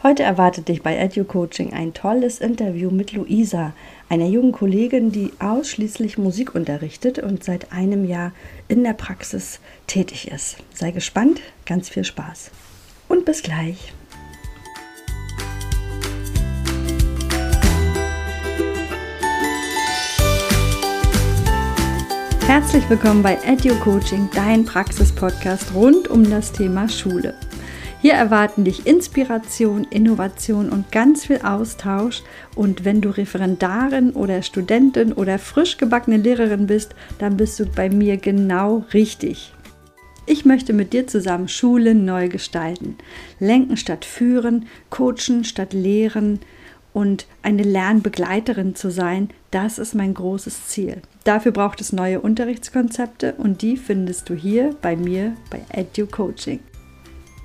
Heute erwartet dich bei EduCoaching ein tolles Interview mit Luisa, einer jungen Kollegin, die ausschließlich Musik unterrichtet und seit einem Jahr in der Praxis tätig ist. Sei gespannt, ganz viel Spaß. Und bis gleich. Herzlich willkommen bei EduCoaching, dein Praxis-Podcast rund um das Thema Schule. Hier erwarten dich Inspiration, Innovation und ganz viel Austausch. Und wenn du Referendarin oder Studentin oder frisch gebackene Lehrerin bist, dann bist du bei mir genau richtig. Ich möchte mit dir zusammen Schulen neu gestalten. Lenken statt führen, coachen statt lehren und eine Lernbegleiterin zu sein, das ist mein großes Ziel. Dafür braucht es neue Unterrichtskonzepte und die findest du hier bei mir bei Edu Coaching.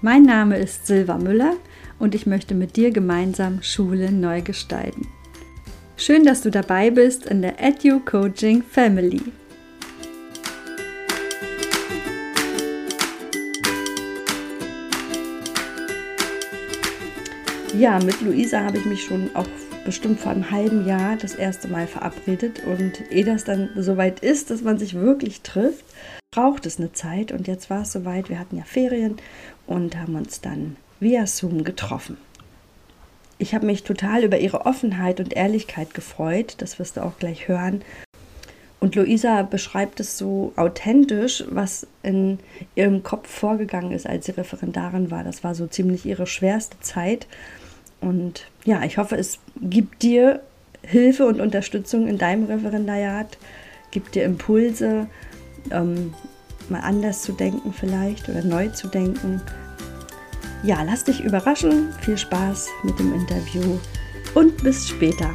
Mein Name ist Silva Müller und ich möchte mit dir gemeinsam Schule neu gestalten. Schön, dass du dabei bist in der Edu Coaching Family. Ja, mit Luisa habe ich mich schon auch bestimmt vor einem halben Jahr das erste Mal verabredet. Und ehe das dann soweit ist, dass man sich wirklich trifft, braucht es eine Zeit. Und jetzt war es soweit. Wir hatten ja Ferien und haben uns dann via Zoom getroffen. Ich habe mich total über ihre Offenheit und Ehrlichkeit gefreut, das wirst du auch gleich hören. Und Luisa beschreibt es so authentisch, was in ihrem Kopf vorgegangen ist, als sie Referendarin war. Das war so ziemlich ihre schwerste Zeit. Und ja, ich hoffe, es gibt dir Hilfe und Unterstützung in deinem Referendariat, gibt dir Impulse, ähm, mal anders zu denken vielleicht oder neu zu denken. Ja, lass dich überraschen. Viel Spaß mit dem Interview und bis später.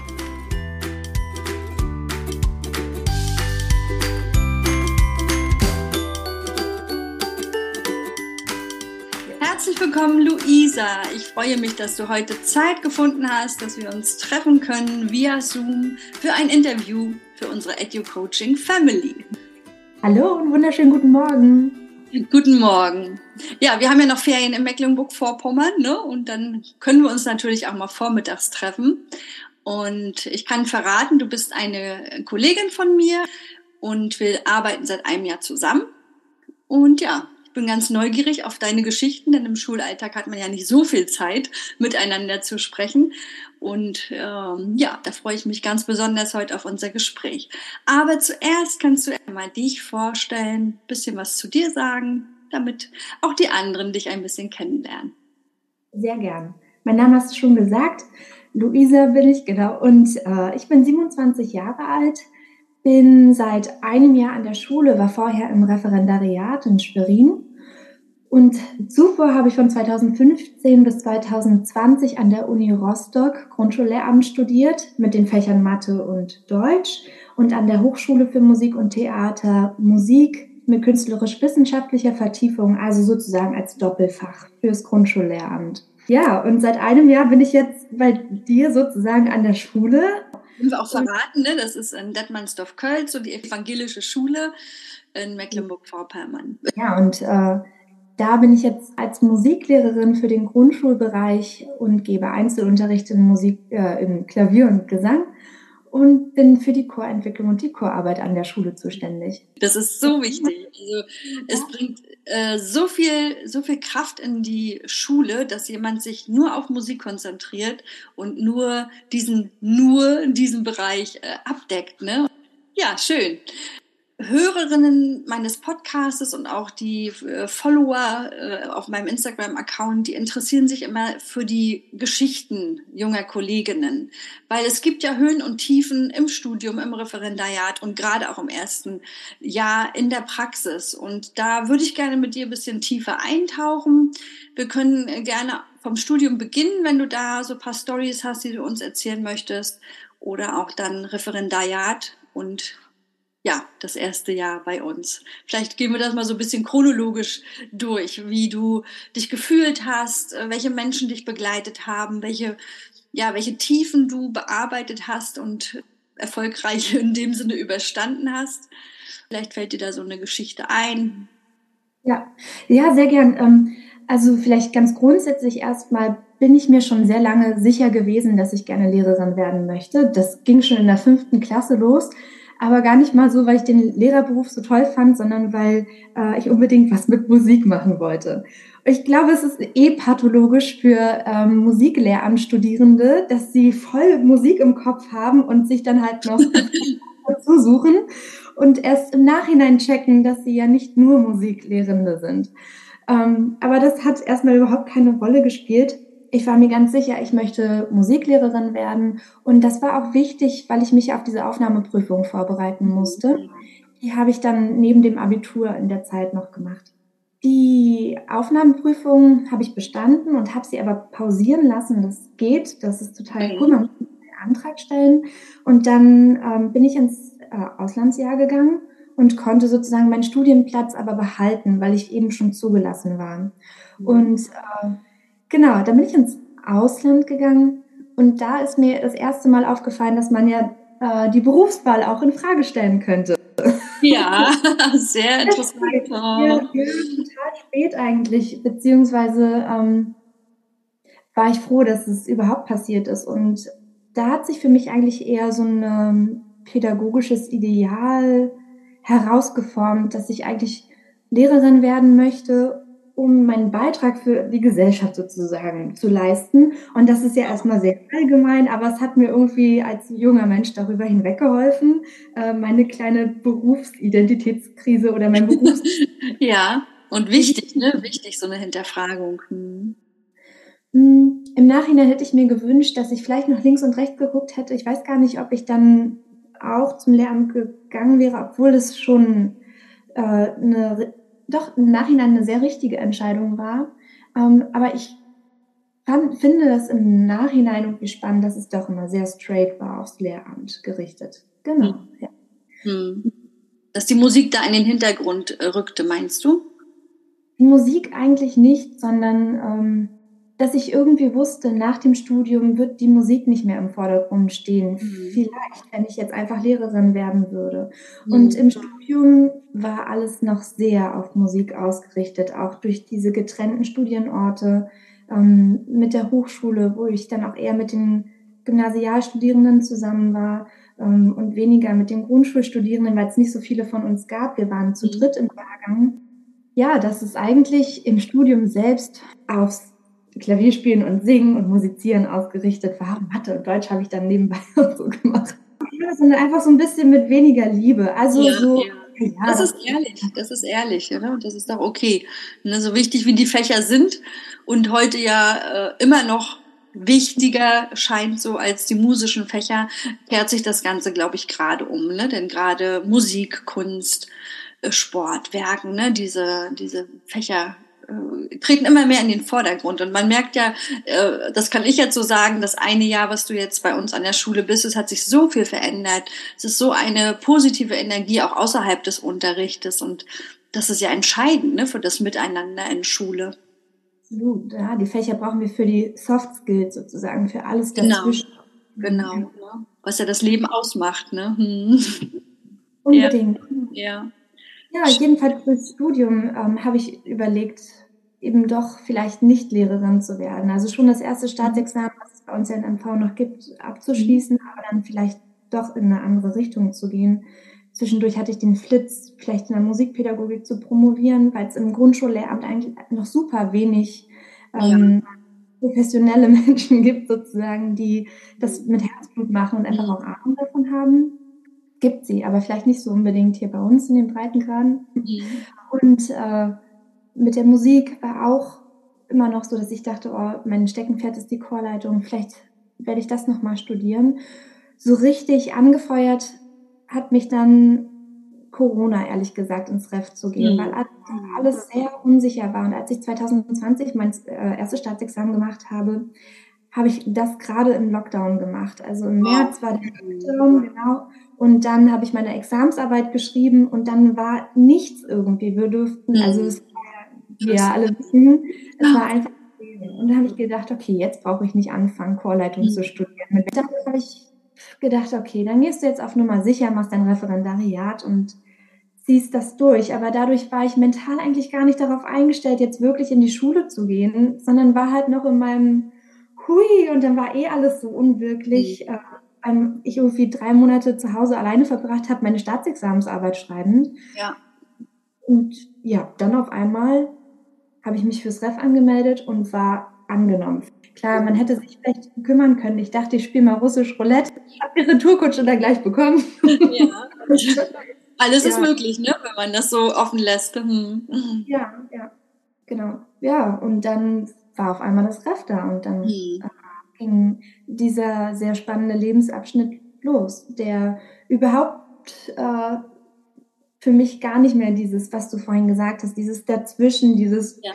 Willkommen, Luisa. Ich freue mich, dass du heute Zeit gefunden hast, dass wir uns treffen können via Zoom für ein Interview für unsere Edu Coaching Family. Hallo und wunderschönen guten Morgen. Guten Morgen. Ja, wir haben ja noch Ferien in Mecklenburg-Vorpommern, ne? Und dann können wir uns natürlich auch mal vormittags treffen. Und ich kann verraten, du bist eine Kollegin von mir und wir arbeiten seit einem Jahr zusammen. Und ja, ich bin ganz neugierig auf deine Geschichten, denn im Schulalltag hat man ja nicht so viel Zeit, miteinander zu sprechen. Und ähm, ja, da freue ich mich ganz besonders heute auf unser Gespräch. Aber zuerst kannst du einmal dich vorstellen, bisschen was zu dir sagen, damit auch die anderen dich ein bisschen kennenlernen. Sehr gern. Mein Name hast du schon gesagt. Luisa bin ich, genau. Und äh, ich bin 27 Jahre alt, bin seit einem Jahr an der Schule, war vorher im Referendariat in Schwerin und zuvor habe ich von 2015 bis 2020 an der Uni Rostock Grundschullehramt studiert mit den Fächern Mathe und Deutsch und an der Hochschule für Musik und Theater Musik mit künstlerisch-wissenschaftlicher Vertiefung, also sozusagen als Doppelfach fürs Grundschullehramt. Ja, und seit einem Jahr bin ich jetzt bei dir sozusagen an der Schule. Können wir auch verraten, ne? das ist in Detmandsdorf-Kölz und die evangelische Schule in Mecklenburg-Vorpommern. Ja, und äh, da bin ich jetzt als Musiklehrerin für den Grundschulbereich und gebe Einzelunterricht in Musik, äh, in Klavier und Gesang und bin für die Chorentwicklung und die Chorarbeit an der Schule zuständig. Das ist so wichtig. Also es bringt äh, so viel, so viel Kraft in die Schule, dass jemand sich nur auf Musik konzentriert und nur diesen, nur in diesem Bereich äh, abdeckt. Ne? Ja, schön. Hörerinnen meines Podcasts und auch die äh, Follower äh, auf meinem Instagram-Account, die interessieren sich immer für die Geschichten junger Kolleginnen, weil es gibt ja Höhen und Tiefen im Studium, im Referendariat und gerade auch im ersten Jahr in der Praxis. Und da würde ich gerne mit dir ein bisschen tiefer eintauchen. Wir können gerne vom Studium beginnen, wenn du da so ein paar Stories hast, die du uns erzählen möchtest, oder auch dann Referendariat und ja, das erste Jahr bei uns. Vielleicht gehen wir das mal so ein bisschen chronologisch durch, wie du dich gefühlt hast, äh, welche Menschen dich begleitet haben, welche, ja, welche Tiefen du bearbeitet hast und erfolgreich in dem Sinne überstanden hast. Vielleicht fällt dir da so eine Geschichte ein. Ja, ja, sehr gern. Ähm, also vielleicht ganz grundsätzlich erstmal bin ich mir schon sehr lange sicher gewesen, dass ich gerne Lehrerin werden möchte. Das ging schon in der fünften Klasse los, aber gar nicht mal so, weil ich den Lehrerberuf so toll fand, sondern weil äh, ich unbedingt was mit Musik machen wollte. Ich glaube, es ist eh pathologisch für ähm, Musiklehramtsstudierende, dass sie voll Musik im Kopf haben und sich dann halt noch dazu suchen und erst im Nachhinein checken, dass sie ja nicht nur Musiklehrende sind. Ähm, aber das hat erstmal überhaupt keine Rolle gespielt. Ich war mir ganz sicher, ich möchte Musiklehrerin werden. Und das war auch wichtig, weil ich mich auf diese Aufnahmeprüfung vorbereiten musste. Die habe ich dann neben dem Abitur in der Zeit noch gemacht. Die Aufnahmeprüfung habe ich bestanden und habe sie aber pausieren lassen. Das geht, das ist total cool. Man muss einen Antrag stellen. Und dann ähm, bin ich ins äh, Auslandsjahr gegangen und konnte sozusagen meinen Studienplatz aber behalten, weil ich eben schon zugelassen war. Mhm. Und äh, genau, dann bin ich ins Ausland gegangen und da ist mir das erste Mal aufgefallen, dass man ja äh, die Berufswahl auch in Frage stellen könnte. Ja, sehr interessant. Ja, ja, total spät eigentlich, beziehungsweise ähm, war ich froh, dass es überhaupt passiert ist. Und da hat sich für mich eigentlich eher so ein ähm, pädagogisches Ideal herausgeformt, dass ich eigentlich Lehrerin werden möchte, um meinen Beitrag für die Gesellschaft sozusagen zu leisten. Und das ist ja erstmal sehr allgemein, aber es hat mir irgendwie als junger Mensch darüber hinweggeholfen, äh, meine kleine Berufsidentitätskrise oder mein Berufs... ja, und wichtig, ne? Wichtig, so eine Hinterfragung. Hm. hm. Im Nachhinein hätte ich mir gewünscht, dass ich vielleicht noch links und rechts geguckt hätte. Ich weiß gar nicht, ob ich dann auch zum Lehramt gegangen wäre, obwohl es schon äh, eine, doch im Nachhinein eine sehr richtige Entscheidung war. Ähm, aber ich fand, finde das im Nachhinein irgendwie spannend, dass es doch immer sehr straight war aufs Lehramt gerichtet. Genau, hm. ja. Hm. Dass die Musik da in den Hintergrund äh, rückte, meinst du? Die Musik eigentlich nicht, sondern ähm, dass ich irgendwie wusste, nach dem Studium wird die Musik nicht mehr im Vordergrund stehen. Mhm. Vielleicht, wenn ich jetzt einfach Lehrerin werden würde. Mhm. Und im Studium war alles noch sehr auf Musik ausgerichtet, auch durch diese getrennten Studienorte ähm, mit der Hochschule, wo ich dann auch eher mit den Gymnasialstudierenden zusammen war ähm, und weniger mit den Grundschulstudierenden, weil es nicht so viele von uns gab. Wir waren zu mhm. dritt im Jahrgang. Ja, dass es eigentlich im Studium selbst aufs Klavierspielen und Singen und Musizieren ausgerichtet war. Mathe und Deutsch habe ich dann nebenbei so gemacht. sondern einfach so ein bisschen mit weniger Liebe. Also ja, so. Ja. Ja, das ist ehrlich, das ist ehrlich, oder? Und das ist doch okay. Ne, so wichtig wie die Fächer sind und heute ja äh, immer noch wichtiger scheint so als die musischen Fächer, kehrt sich das Ganze, glaube ich, gerade um. Ne? Denn gerade Musik, Kunst, äh, Sport, Werken, ne? diese, diese Fächer treten immer mehr in den Vordergrund. Und man merkt ja, äh, das kann ich jetzt so sagen, das eine Jahr, was du jetzt bei uns an der Schule bist, es hat sich so viel verändert. Es ist so eine positive Energie auch außerhalb des Unterrichtes. Und das ist ja entscheidend ne, für das Miteinander in Schule. Absolut, ja. Die Fächer brauchen wir für die Soft Skills sozusagen, für alles genau. dazwischen. Genau, genau. Was ja das Leben ausmacht. Ne? Hm. Unbedingt. Ja. ja. Ja, jedenfalls fürs Studium ähm, habe ich überlegt, eben doch vielleicht nicht Lehrerin zu werden. Also schon das erste Staatsexamen, was es bei uns ja in MV noch gibt, abzuschließen, mhm. aber dann vielleicht doch in eine andere Richtung zu gehen. Zwischendurch hatte ich den Flitz, vielleicht in der Musikpädagogik zu promovieren, weil es im Grundschullehramt eigentlich noch super wenig ähm, ja. professionelle Menschen gibt, sozusagen, die das mit Herzblut machen und einfach auch Ahnung davon haben gibt sie, aber vielleicht nicht so unbedingt hier bei uns in den Breitengraden. Mhm. Und äh, mit der Musik war auch immer noch so, dass ich dachte, oh, mein Steckenpferd ist die Chorleitung, vielleicht werde ich das nochmal studieren. So richtig angefeuert hat mich dann Corona, ehrlich gesagt, ins Ref zu gehen, mhm. weil alles sehr unsicher war. Und als ich 2020 mein äh, erstes Staatsexamen gemacht habe, habe ich das gerade im Lockdown gemacht. Also im März war der Lockdown, genau. Und dann habe ich meine Examsarbeit geschrieben und dann war nichts irgendwie. Wir durften, mhm. also es wir ja alle wissen, es war einfach und dann habe ich gedacht, okay, jetzt brauche ich nicht anfangen, Chorleitung mhm. zu studieren. Dann habe ich gedacht, okay, dann gehst du jetzt auf Nummer sicher, machst dein Referendariat und ziehst das durch. Aber dadurch war ich mental eigentlich gar nicht darauf eingestellt, jetzt wirklich in die Schule zu gehen, sondern war halt noch in meinem Hui und dann war eh alles so unwirklich. Mhm. Äh, ich irgendwie drei Monate zu Hause alleine verbracht habe, meine Staatsexamensarbeit schreiben. Ja. Und ja, dann auf einmal habe ich mich fürs Ref angemeldet und war angenommen. Klar, man hätte sich vielleicht kümmern können. Ich dachte, ich spiele mal russisch Roulette. Ich habe die Retourkutsche dann gleich bekommen. Ja. Alles ja. ist möglich, ne? wenn man das so offen lässt. Hm. Ja, ja, genau. Ja, und dann war auf einmal das Ref da und dann hm. Ging dieser sehr spannende Lebensabschnitt los, der überhaupt äh, für mich gar nicht mehr dieses, was du vorhin gesagt hast, dieses Dazwischen, dieses ja.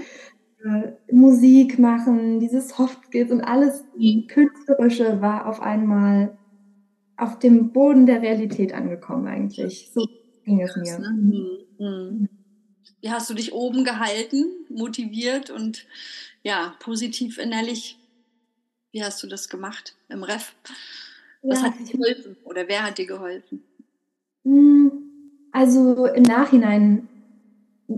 äh, Musik machen, dieses Soft Skills und alles mhm. Künstlerische war auf einmal auf dem Boden der Realität angekommen eigentlich. So ging es mir. Mhm. Mhm. Wie hast du dich oben gehalten, motiviert und ja, positiv innerlich? Wie hast du das gemacht im Ref? Was ja, hat dir geholfen oder wer hat dir geholfen? Hm, also im Nachhinein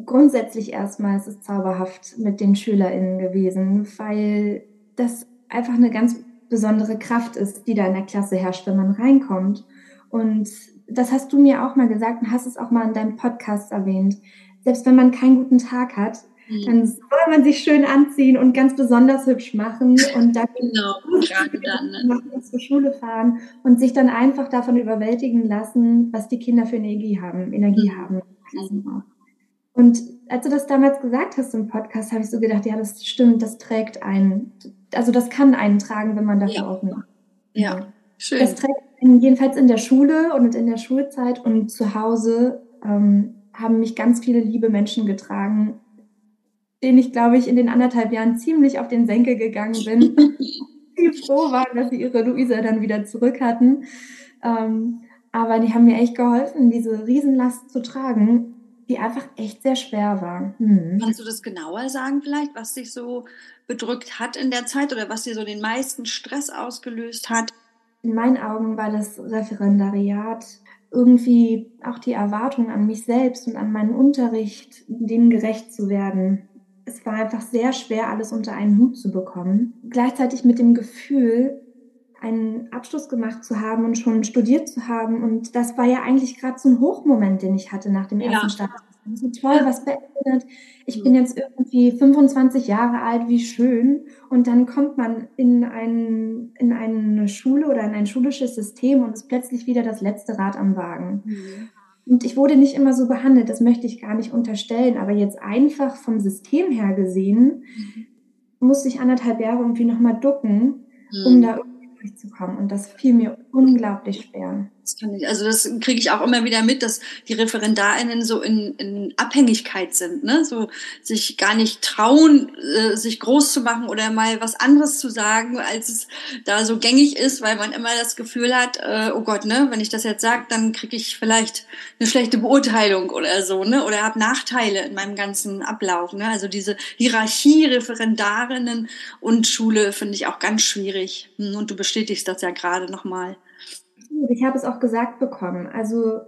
grundsätzlich erstmal ist es zauberhaft mit den SchülerInnen gewesen, weil das einfach eine ganz besondere Kraft ist, die da in der Klasse herrscht, wenn man reinkommt. Und das hast du mir auch mal gesagt und hast es auch mal in deinem Podcast erwähnt. Selbst wenn man keinen guten Tag hat. Dann soll man sich schön anziehen und ganz besonders hübsch machen und dann, genau, gerade dann ne? zur Schule fahren und sich dann einfach davon überwältigen lassen, was die Kinder für Energie haben, Energie mhm. haben. Mhm. Und als du das damals gesagt hast im Podcast, habe ich so gedacht, ja, das stimmt, das trägt einen, also das kann einen tragen, wenn man dafür ja. ist. Ja, schön. Das trägt einen jedenfalls in der Schule und in der Schulzeit und zu Hause ähm, haben mich ganz viele liebe Menschen getragen, denen ich, glaube ich, in den anderthalb Jahren ziemlich auf den Senkel gegangen bin. die froh waren, dass sie ihre Luisa dann wieder zurück hatten. Ähm, aber die haben mir echt geholfen, diese Riesenlast zu tragen die einfach echt sehr schwer war. Hm. Kannst du das genauer sagen vielleicht, was dich so bedrückt hat in der Zeit oder was dir so den meisten Stress ausgelöst hat? In meinen Augen war das Referendariat irgendwie auch die Erwartung an mich selbst und an meinen Unterricht, dem gerecht zu werden. Es war einfach sehr schwer, alles unter einen Hut zu bekommen. Gleichzeitig mit dem Gefühl, einen Abschluss gemacht zu haben und schon studiert zu haben. Und das war ja eigentlich gerade so ein Hochmoment, den ich hatte nach dem ja. ersten Start. So toll, was beendet. Ich bin jetzt irgendwie 25 Jahre alt, wie schön. Und dann kommt man in, ein, in eine Schule oder in ein schulisches System und ist plötzlich wieder das letzte Rad am Wagen. Mhm. Und ich wurde nicht immer so behandelt, das möchte ich gar nicht unterstellen. Aber jetzt einfach vom System her gesehen, mhm. musste ich anderthalb Jahre irgendwie nochmal ducken, mhm. um da durchzukommen. Und das fiel mir unglaublich schwer. Das kann ich, also das kriege ich auch immer wieder mit, dass die ReferendarInnen so in, in Abhängigkeit sind, ne? So sich gar nicht trauen, äh, sich groß zu machen oder mal was anderes zu sagen, als es da so gängig ist, weil man immer das Gefühl hat, äh, oh Gott, ne, wenn ich das jetzt sage, dann kriege ich vielleicht eine schlechte Beurteilung oder so, ne? Oder habe Nachteile in meinem ganzen Ablauf. Ne? Also diese Hierarchie Referendarinnen und Schule finde ich auch ganz schwierig. Hm, und du bestätigst das ja gerade nochmal. Ich habe es auch gesagt bekommen. Also,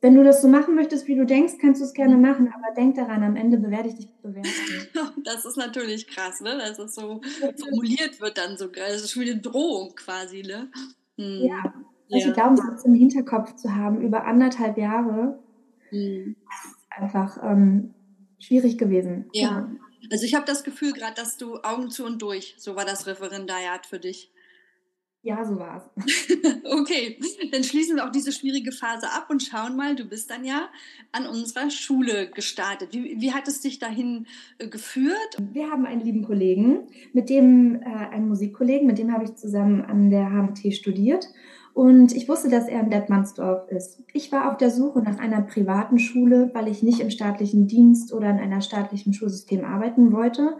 wenn du das so machen möchtest, wie du denkst, kannst du es gerne machen, aber denk daran, am Ende bewerte ich dich bewerten. Das ist natürlich krass, ne? Dass es so formuliert wird dann so. Das ist schon wieder eine Drohung quasi, ne? Hm. Ja. Also, ja. ich glaube, das im Hinterkopf zu haben über anderthalb Jahre, hm. ist einfach ähm, schwierig gewesen. Ja. ja. Also ich habe das Gefühl gerade, dass du Augen zu und durch, so war das Referendariat für dich. Ja, so war es. okay, dann schließen wir auch diese schwierige Phase ab und schauen mal, du bist dann ja an unserer Schule gestartet. Wie, wie hat es dich dahin äh, geführt? Wir haben einen lieben Kollegen, mit dem, äh, einen Musikkollegen, mit dem habe ich zusammen an der HMT studiert. Und ich wusste, dass er in Detmansdorf ist. Ich war auf der Suche nach einer privaten Schule, weil ich nicht im staatlichen Dienst oder in einer staatlichen Schulsystem arbeiten wollte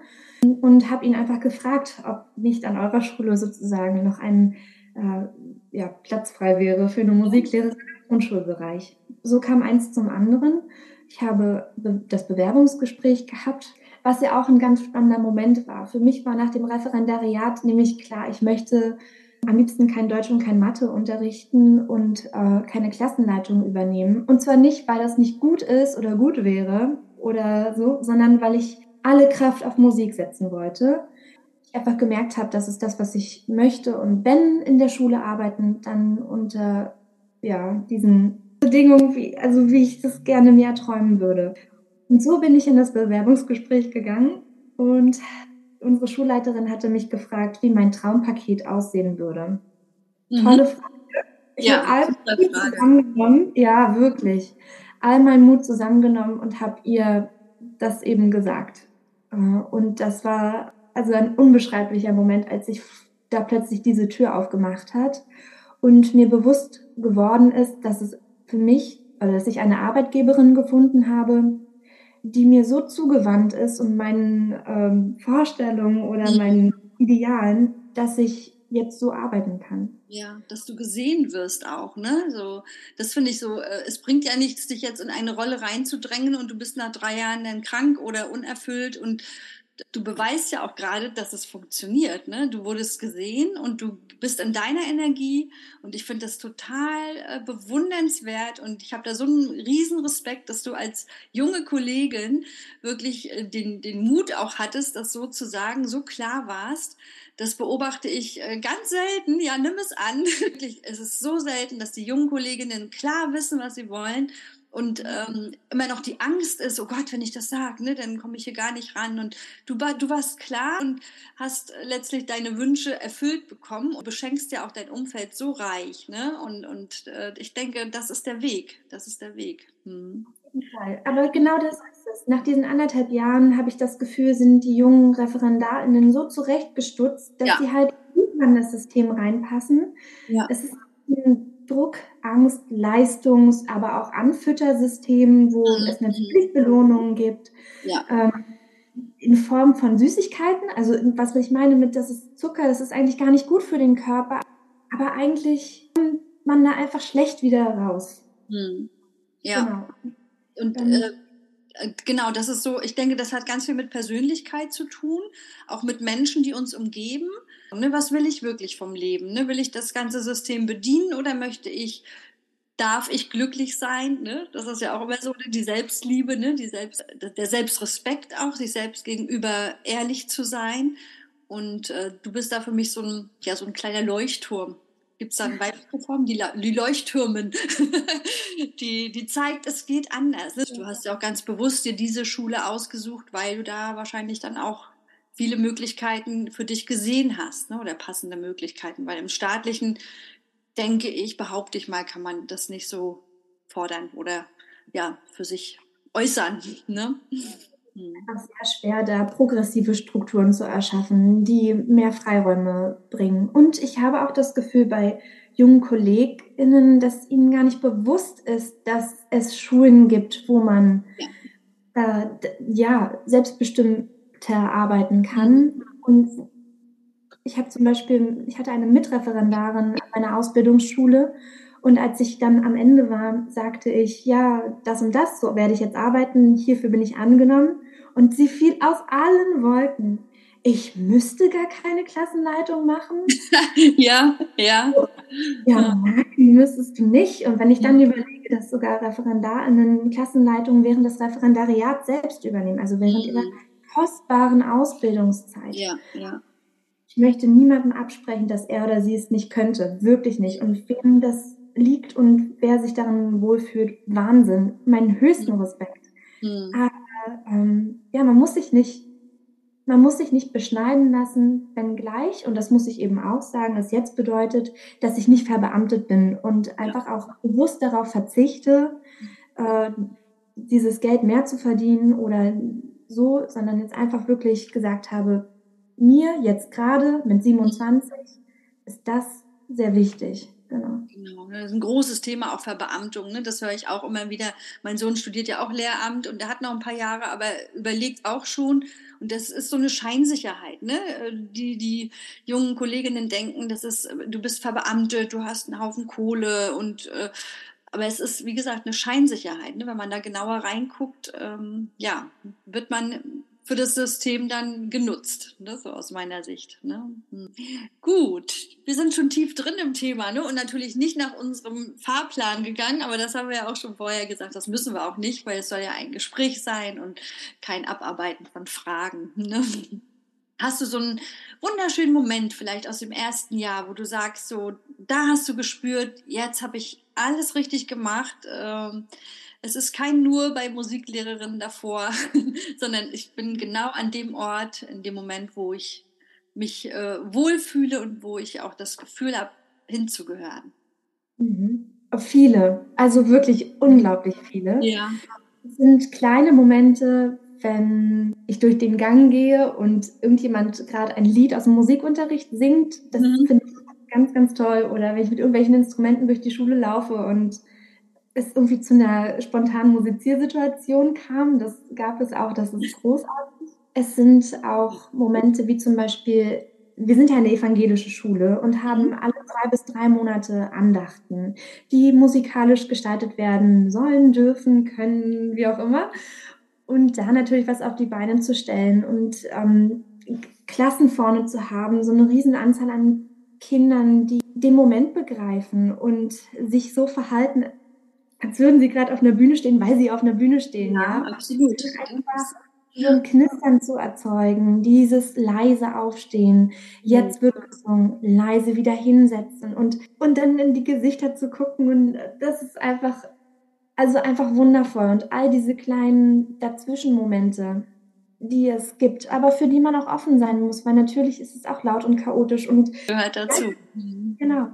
und habe ihn einfach gefragt, ob nicht an eurer Schule sozusagen noch ein äh, ja, Platz frei wäre für eine Musiklehre im Grundschulbereich. So kam eins zum anderen. Ich habe das Bewerbungsgespräch gehabt, was ja auch ein ganz spannender Moment war. Für mich war nach dem Referendariat nämlich klar, ich möchte am liebsten kein Deutsch und kein Mathe unterrichten und äh, keine Klassenleitung übernehmen. Und zwar nicht, weil das nicht gut ist oder gut wäre oder so, sondern weil ich alle Kraft auf Musik setzen wollte. Ich einfach gemerkt habe, das ist das, was ich möchte. Und wenn in der Schule arbeiten, dann unter ja, diesen Bedingungen, wie, also wie ich das gerne mehr träumen würde. Und so bin ich in das Bewerbungsgespräch gegangen und unsere Schulleiterin hatte mich gefragt, wie mein Traumpaket aussehen würde. Mhm. Tolle Frage. Ich ja, habe all Mut zusammengenommen. Ja, wirklich. All meinen Mut zusammengenommen und habe ihr das eben gesagt. Äh, und das war also ein unbeschreiblicher Moment, als sich da plötzlich diese Tür aufgemacht hat und mir bewusst geworden ist, dass es für mich, oder dass ich eine Arbeitgeberin gefunden habe, die mir so zugewandt ist und meinen ähm, Vorstellungen oder meinen Idealen, dass ich jetzt so arbeiten kann. Ja, dass du gesehen wirst auch, ne? So, das finde ich so, äh, es bringt ja nichts, dich jetzt in eine Rolle reinzudrängen und du bist nach drei Jahren dann krank oder unerfüllt und du beweist ja auch gerade, dass es funktioniert. Ne? Du wurdest gesehen und du bist in deiner Energie und ich finde das total äh, bewundernswert und ich habe da so einen riesen Respekt, dass du als junge Kollegin wirklich äh, den, den Mut auch hattest, das so zu sagen, so klar warst. Das beobachte ich äh, ganz selten. Ja, nimm es an. Wirklich, es ist so selten, dass die jungen Kolleginnen klar wissen, was sie wollen und ähm, immer noch die Angst ist, oh Gott, wenn ich das sage, ne, dann komme ich hier gar nicht ran. Und du, du warst klar und hast letztlich deine Wünsche erfüllt bekommen und beschenkst ja auch dein Umfeld so reich. Ne? Und, und äh, ich denke, das ist der Weg. Das ist der Weg. Hm. Aber genau das ist es. Nach diesen anderthalb Jahren habe ich das Gefühl, sind die jungen ReferendarInnen so zurechtgestutzt, dass ja. sie halt gut in das System reinpassen. Ja. Es ist ein Druck, Angst, Leistungs-, aber auch Anfüttersystemen, wo mhm. es natürlich Belohnungen gibt. Ja. Ähm, in Form von Süßigkeiten. Also was ich meine mit, das ist Zucker, das ist eigentlich gar nicht gut für den Körper. Aber eigentlich kommt man da einfach schlecht wieder raus. Hm. Ja. Genau. Und äh, äh, genau, das ist so, ich denke, das hat ganz viel mit Persönlichkeit zu tun, auch mit Menschen, die uns umgeben. Ne, was will ich wirklich vom Leben? Ne? Will ich das ganze System bedienen oder möchte ich, darf ich glücklich sein? Ne? Das ist ja auch immer so ne, die Selbstliebe, ne? die Selbst, der Selbstrespekt auch, sich selbst gegenüber ehrlich zu sein. Und äh, du bist da für mich so ein, ja, so ein kleiner Leuchtturm gibt es da eine weitere Form, die, die Leuchttürmen, die, die zeigt, es geht anders. Ne? Du hast ja auch ganz bewusst dir diese Schule ausgesucht, weil du da wahrscheinlich dann auch viele Möglichkeiten für dich gesehen hast ne? oder passende Möglichkeiten, weil im staatlichen, denke ich, behaupte ich mal, kann man das nicht so fordern oder ja, für sich äußern. Ne? Hm. sehr schwer, da progressive Strukturen zu erschaffen, die mehr Freiräume bringen. Und ich habe auch das Gefühl bei jungen KollegInnen, dass ihnen gar nicht bewusst ist, dass es Schulen gibt, wo man ja, äh, ja selbstbestimmter arbeiten kann. Mhm. Und ich habe zum Beispiel, ich hatte eine Mitreferendarin an meiner Ausbildungsschule und als ich dann am Ende war, sagte ich, ja, das und das, so werde ich jetzt arbeiten, hierfür bin ich angenommen. Und sie fiel aus allen Wolken. Ich müsste gar keine Klassenleitung machen. ja, ja. Ja, nein, müsstest du nicht. Und wenn ich dann überlege, dass sogar Referendarinnen Klassenleitungen während des Referendariats selbst übernehmen, also während mhm. ihrer kostbaren Ausbildungszeit. Ja, ja. Ich möchte niemandem absprechen, dass er oder sie es nicht könnte. Wirklich nicht. Und wem das liegt und wer sich darin wohlfühlt, Wahnsinn. Meinen höchsten mhm. Respekt. Mhm. Aber ähm, ja, man muss sich nicht, man muss sich nicht beschneiden lassen, wenngleich, und das muss ich eben auch sagen, das jetzt bedeutet, dass ich nicht verbeamtet bin und einfach auch bewusst darauf verzichte, äh, dieses Geld mehr zu verdienen oder so, sondern jetzt einfach wirklich gesagt habe, mir jetzt gerade mit 27 ist das sehr wichtig. Genau. genau. Das ist ein großes Thema auch Verbeamtung. Ne? Das höre ich auch immer wieder. Mein Sohn studiert ja auch Lehramt und der hat noch ein paar Jahre, aber überlegt auch schon. Und das ist so eine Scheinsicherheit. Ne? Die, die jungen Kolleginnen denken, das ist, du bist verbeamtet, du hast einen Haufen Kohle und äh, aber es ist, wie gesagt, eine Scheinsicherheit. Ne? Wenn man da genauer reinguckt, ähm, ja, wird man für das System dann genutzt, ne? so aus meiner Sicht. Ne? Hm. Gut, wir sind schon tief drin im Thema ne? und natürlich nicht nach unserem Fahrplan gegangen, aber das haben wir ja auch schon vorher gesagt, das müssen wir auch nicht, weil es soll ja ein Gespräch sein und kein Abarbeiten von Fragen. Ne? Hast du so einen wunderschönen Moment vielleicht aus dem ersten Jahr, wo du sagst, so, da hast du gespürt, jetzt habe ich alles richtig gemacht. Ähm, es ist kein nur bei Musiklehrerinnen davor, sondern ich bin genau an dem Ort, in dem Moment, wo ich mich äh, wohlfühle und wo ich auch das Gefühl habe, hinzugehören. Mhm. Viele, also wirklich unglaublich viele. Ja. Es sind kleine Momente, wenn ich durch den Gang gehe und irgendjemand gerade ein Lied aus dem Musikunterricht singt. Das mhm. finde ich ganz, ganz toll. Oder wenn ich mit irgendwelchen Instrumenten durch die Schule laufe und es irgendwie zu einer spontanen Musiziersituation kam. Das gab es auch, das ist großartig. Es sind auch Momente wie zum Beispiel, wir sind ja eine evangelische Schule und haben alle zwei bis drei Monate Andachten, die musikalisch gestaltet werden sollen, dürfen, können, wie auch immer. Und da natürlich was auf die Beine zu stellen und ähm, Klassen vorne zu haben, so eine riesen Anzahl an Kindern, die den Moment begreifen und sich so verhalten, als würden sie gerade auf einer Bühne stehen, weil sie auf einer Bühne stehen. Ja, ja? absolut. Einfach so ein Knistern zu erzeugen, dieses leise Aufstehen, jetzt wird gesungen, leise wieder hinsetzen und, und dann in die Gesichter zu gucken und das ist einfach, also einfach wundervoll und all diese kleinen Dazwischenmomente, die es gibt, aber für die man auch offen sein muss, weil natürlich ist es auch laut und chaotisch und gehört dazu. Genau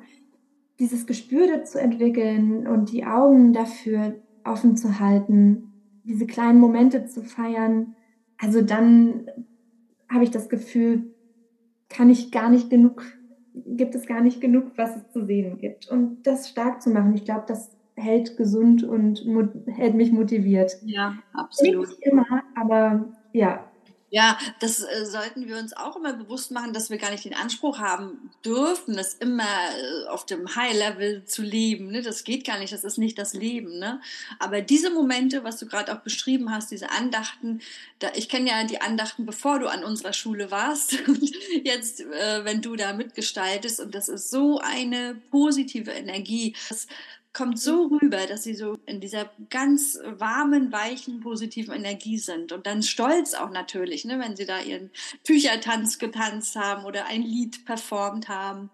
dieses Gespür dazu entwickeln und die Augen dafür offen zu halten, diese kleinen Momente zu feiern, also dann habe ich das Gefühl, kann ich gar nicht genug, gibt es gar nicht genug, was es zu sehen gibt. Und das stark zu machen, ich glaube, das hält gesund und hält mich motiviert. Ja, absolut. Nicht immer, aber ja, ja, das äh, sollten wir uns auch immer bewusst machen, dass wir gar nicht den Anspruch haben dürfen, es immer äh, auf dem High-Level zu leben. Ne? Das geht gar nicht, das ist nicht das Leben. Ne? Aber diese Momente, was du gerade auch beschrieben hast, diese Andachten, da, ich kenne ja die Andachten, bevor du an unserer Schule warst und jetzt, äh, wenn du da mitgestaltest und das ist so eine positive Energie. Das kommt so rüber, dass sie so in dieser ganz warmen, weichen, positiven Energie sind. Und dann stolz auch natürlich, ne, wenn sie da ihren Tüchertanz getanzt haben oder ein Lied performt haben.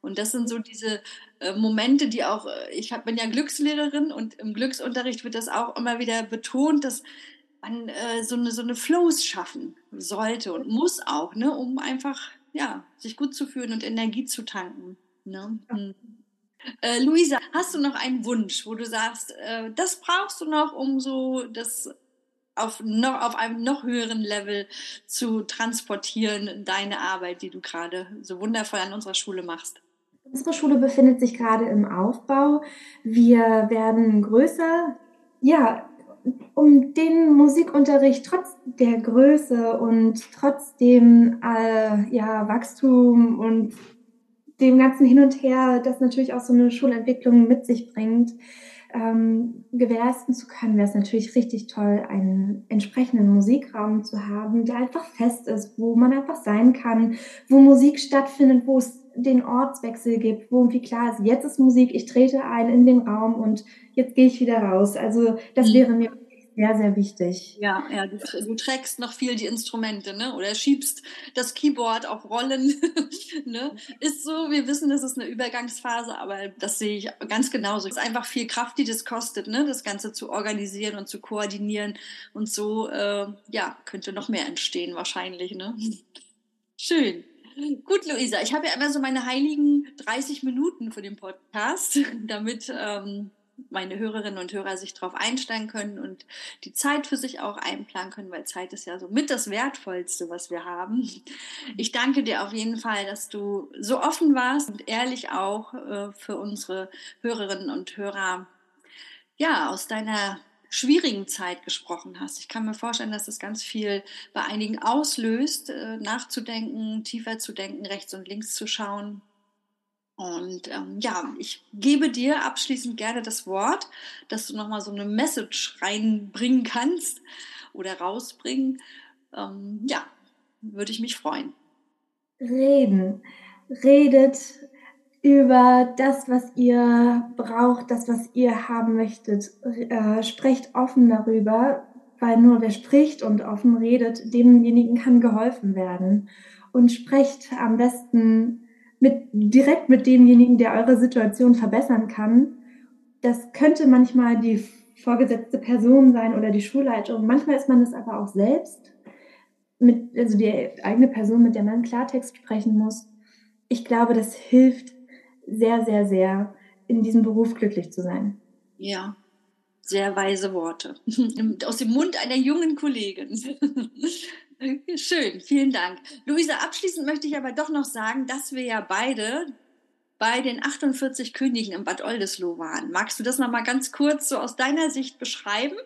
Und das sind so diese äh, Momente, die auch, äh, ich hab, bin ja Glückslehrerin und im Glücksunterricht wird das auch immer wieder betont, dass man äh, so eine, so eine Flows schaffen sollte und muss auch, ne, um einfach, ja, sich gut zu fühlen und Energie zu tanken. Ne? Mhm. Äh, Luisa, hast du noch einen Wunsch, wo du sagst, äh, das brauchst du noch, um so das auf, noch, auf einem noch höheren Level zu transportieren, deine Arbeit, die du gerade so wundervoll an unserer Schule machst? Unsere Schule befindet sich gerade im Aufbau. Wir werden größer. Ja, um den Musikunterricht trotz der Größe und trotzdem äh, ja, Wachstum und dem ganzen Hin und Her, das natürlich auch so eine Schulentwicklung mit sich bringt, ähm, gewährleisten zu können, wäre es natürlich richtig toll, einen entsprechenden Musikraum zu haben, der einfach fest ist, wo man einfach sein kann, wo Musik stattfindet, wo es den Ortswechsel gibt, wo irgendwie klar ist, jetzt ist Musik, ich trete ein in den Raum und jetzt gehe ich wieder raus. Also das mhm. wäre mir sehr, sehr wichtig. Ja, ja, du, du, trägst noch viel die Instrumente, ne? Oder schiebst das Keyboard auf Rollen. ne? Ist so, wir wissen, das ist eine Übergangsphase, aber das sehe ich ganz genauso. Es ist einfach viel Kraft, die das kostet, ne? Das Ganze zu organisieren und zu koordinieren. Und so, äh, ja, könnte noch mehr entstehen wahrscheinlich, ne? Schön. Gut, Luisa, ich habe ja immer so meine heiligen 30 Minuten für den Podcast, damit ähm, meine Hörerinnen und Hörer sich darauf einstellen können und die Zeit für sich auch einplanen können, weil Zeit ist ja so mit das Wertvollste, was wir haben. Ich danke dir auf jeden Fall, dass du so offen warst und ehrlich auch äh, für unsere Hörerinnen und Hörer ja aus deiner schwierigen Zeit gesprochen hast. Ich kann mir vorstellen, dass das ganz viel bei einigen auslöst, äh, nachzudenken, tiefer zu denken, rechts und links zu schauen und ähm, ja, ich gebe dir abschließend gerne das Wort, dass du nochmal so eine Message reinbringen kannst oder rausbringen. ähm, ja, würde ich mich freuen. Reden. Redet über das, was ihr braucht, das, was ihr haben möchtet. Äh, sprecht offen darüber, weil nur wer spricht und offen redet, demjenigen kann geholfen werden. Und sprecht am besten mit, direkt mit demjenigen, der eure Situation verbessern kann. Das könnte manchmal die vorgesetzte Person sein oder die Schulleitung. Manchmal ist man es aber auch selbst, mit, also die eigene Person, mit der man Klartext sprechen muss. Ich glaube, das hilft sehr, sehr, sehr, in diesem Beruf glücklich zu sein. Ja, sehr weise Worte. Aus dem Mund einer jungen Kollegin. Schön, vielen Dank. Luisa, abschließend möchte ich aber doch noch sagen, dass wir ja beide bei den 48 Königen im Bad Oldesloe waren. Magst du das noch mal ganz kurz so aus deiner Sicht beschreiben?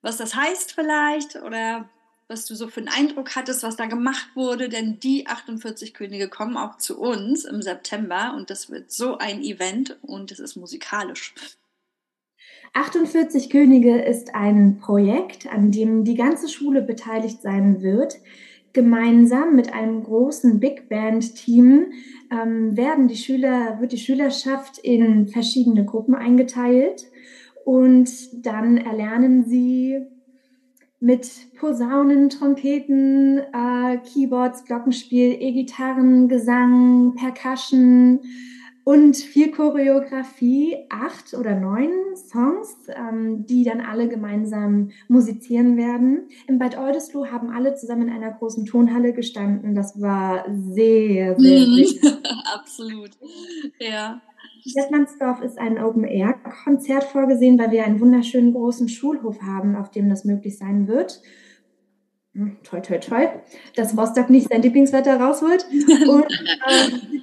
Was das heißt vielleicht oder was du so für einen Eindruck hattest, was da gemacht wurde, denn die 48 Könige kommen auch zu uns im September und das wird so ein Event und es ist musikalisch. 48 Könige ist ein Projekt, an dem die ganze Schule beteiligt sein wird. Gemeinsam mit einem großen Big Band Team ähm, werden die Schüler, wird die Schülerschaft in verschiedene Gruppen eingeteilt und dann erlernen sie mit Posaunen, Trompeten, äh, Keyboards, Glockenspiel, E-Gitarren, Gesang, Percussion und viel Choreografie, acht oder neun Songs, ähm, die dann alle gemeinsam musizieren werden. Im Bad Oldesloe haben alle zusammen in einer großen Tonhalle gestanden. Das war sehr, sehr, mhm. Absolut, ja. Stadtlandsdorf ist ein Open-Air-Konzert vorgesehen, weil wir einen wunderschönen großen Schulhof haben, auf dem das möglich sein wird. Hm, toi, toi, toi, dass Rostock nicht sein Lieblingswetter rausholt. Und, äh,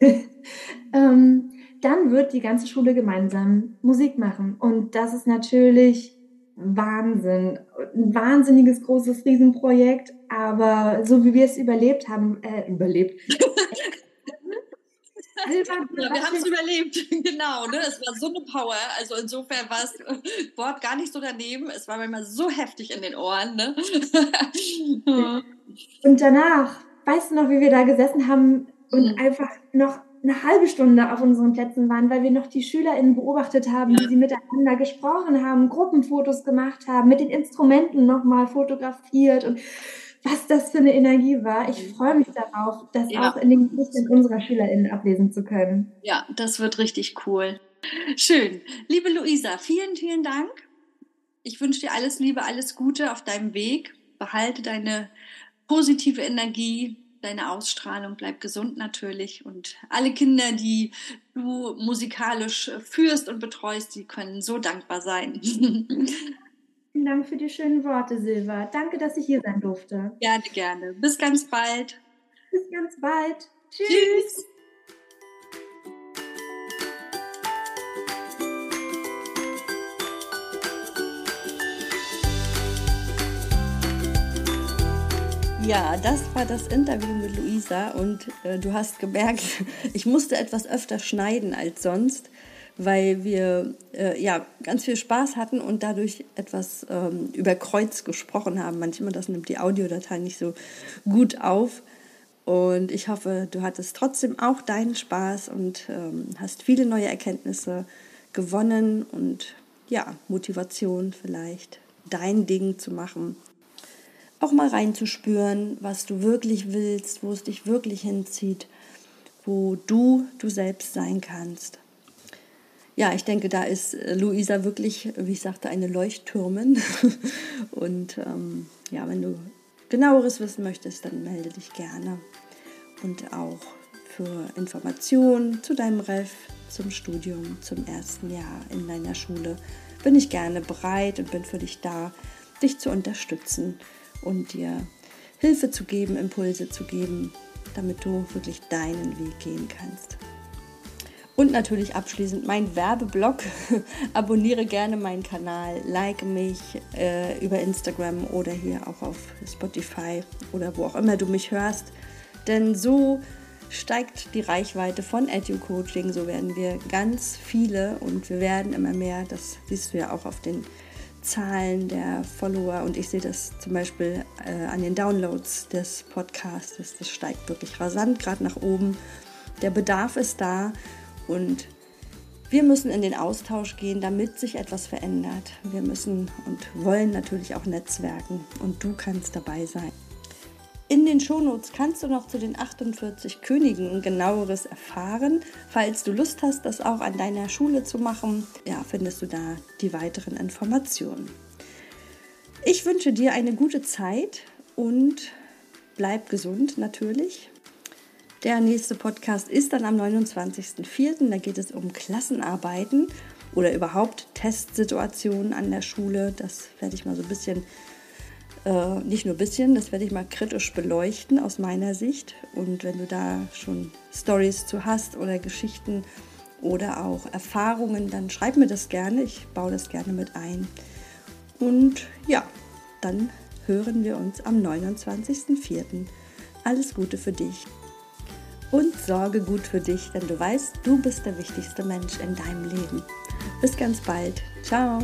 ähm, dann wird die ganze Schule gemeinsam Musik machen. Und das ist natürlich Wahnsinn. Ein wahnsinniges, großes Riesenprojekt. Aber so wie wir es überlebt haben, äh, überlebt, ja, wir haben es überlebt, genau. Ne? Es war so eine Power. Also insofern war das Wort gar nicht so daneben. Es war manchmal so heftig in den Ohren. Ne? und danach, weißt du noch, wie wir da gesessen haben und mhm. einfach noch eine halbe Stunde auf unseren Plätzen waren, weil wir noch die SchülerInnen beobachtet haben, wie sie miteinander gesprochen haben, Gruppenfotos gemacht haben, mit den Instrumenten nochmal fotografiert und was das für eine Energie war. Ich freue mich darauf, das ja. auch in den Gesichtern unserer SchülerInnen ablesen zu können. Ja, das wird richtig cool. Schön. Liebe Luisa, vielen, vielen Dank. Ich wünsche dir alles Liebe, alles Gute auf deinem Weg. Behalte deine positive Energie, deine Ausstrahlung, bleib gesund natürlich. Und alle Kinder, die du musikalisch führst und betreust, die können so dankbar sein. Vielen Dank für die schönen Worte, Silva. Danke, dass ich hier sein durfte. Gerne, gerne. Bis ganz bald. Bis ganz bald. Tschüss. Tschüss. Ja, das war das Interview mit Luisa und äh, du hast gemerkt, ich musste etwas öfter schneiden als sonst, weil wir äh, ja ganz viel Spaß hatten und dadurch etwas ähm, über Kreuz gesprochen haben. Manchmal das nimmt die Audiodatei nicht so gut auf. Und ich hoffe, du hattest trotzdem auch deinen Spaß und ähm, hast viele neue Erkenntnisse gewonnen und ja, Motivation vielleicht, dein Ding zu machen. Auch mal reinzuspüren, was du wirklich willst, wo es dich wirklich hinzieht, wo du du selbst sein kannst ja, ich denke, da ist äh, Luisa wirklich, wie ich sagte, eine Leuchttürmin. Und ähm, ja, wenn du genaueres wissen möchtest, dann melde dich gerne. Und auch für Informationen zu deinem Ref, zum Studium, zum ersten Jahr in deiner Schule bin ich gerne bereit und bin für dich da, dich zu unterstützen und dir Hilfe zu geben, Impulse zu geben, damit du wirklich deinen Weg gehen kannst. Und natürlich abschließend mein Werbeblock. Abonniere gerne meinen Kanal, like mich äh, über Instagram oder hier auch auf Spotify oder wo auch immer du mich hörst. Denn so steigt die Reichweite von Edu-Coaching. So werden wir ganz viele und wir werden immer mehr. Das siehst du ja auch auf den Zahlen der Follower und ich sehe das zum Beispiel äh, an den Downloads des Podcasts. Das steigt wirklich rasant, gerade nach oben. Der Bedarf ist da und wir müssen in den Austausch gehen, damit sich etwas verändert. Wir müssen und wollen natürlich auch netzwerken und du kannst dabei sein. In den Shownotes kannst du noch zu den 48 Königen genaueres erfahren. Falls du Lust hast, das auch an deiner Schule zu machen, ja, findest du da die weiteren Informationen. Ich wünsche dir eine gute Zeit und bleib gesund natürlich. Der nächste Podcast ist dann am 29.04. Da geht es um Klassenarbeiten oder überhaupt Testsituationen an der Schule. Das werde ich mal so ein bisschen äh, nicht nur ein bisschen, das werde ich mal kritisch beleuchten aus meiner Sicht. Und wenn du da schon Stories zu hast oder Geschichten oder auch Erfahrungen, dann schreib mir das gerne. Ich baue das gerne mit ein. Und ja, dann hören wir uns am 29.04. Alles Gute für dich. Und sorge gut für dich, denn du weißt, du bist der wichtigste Mensch in deinem Leben. Bis ganz bald. Ciao.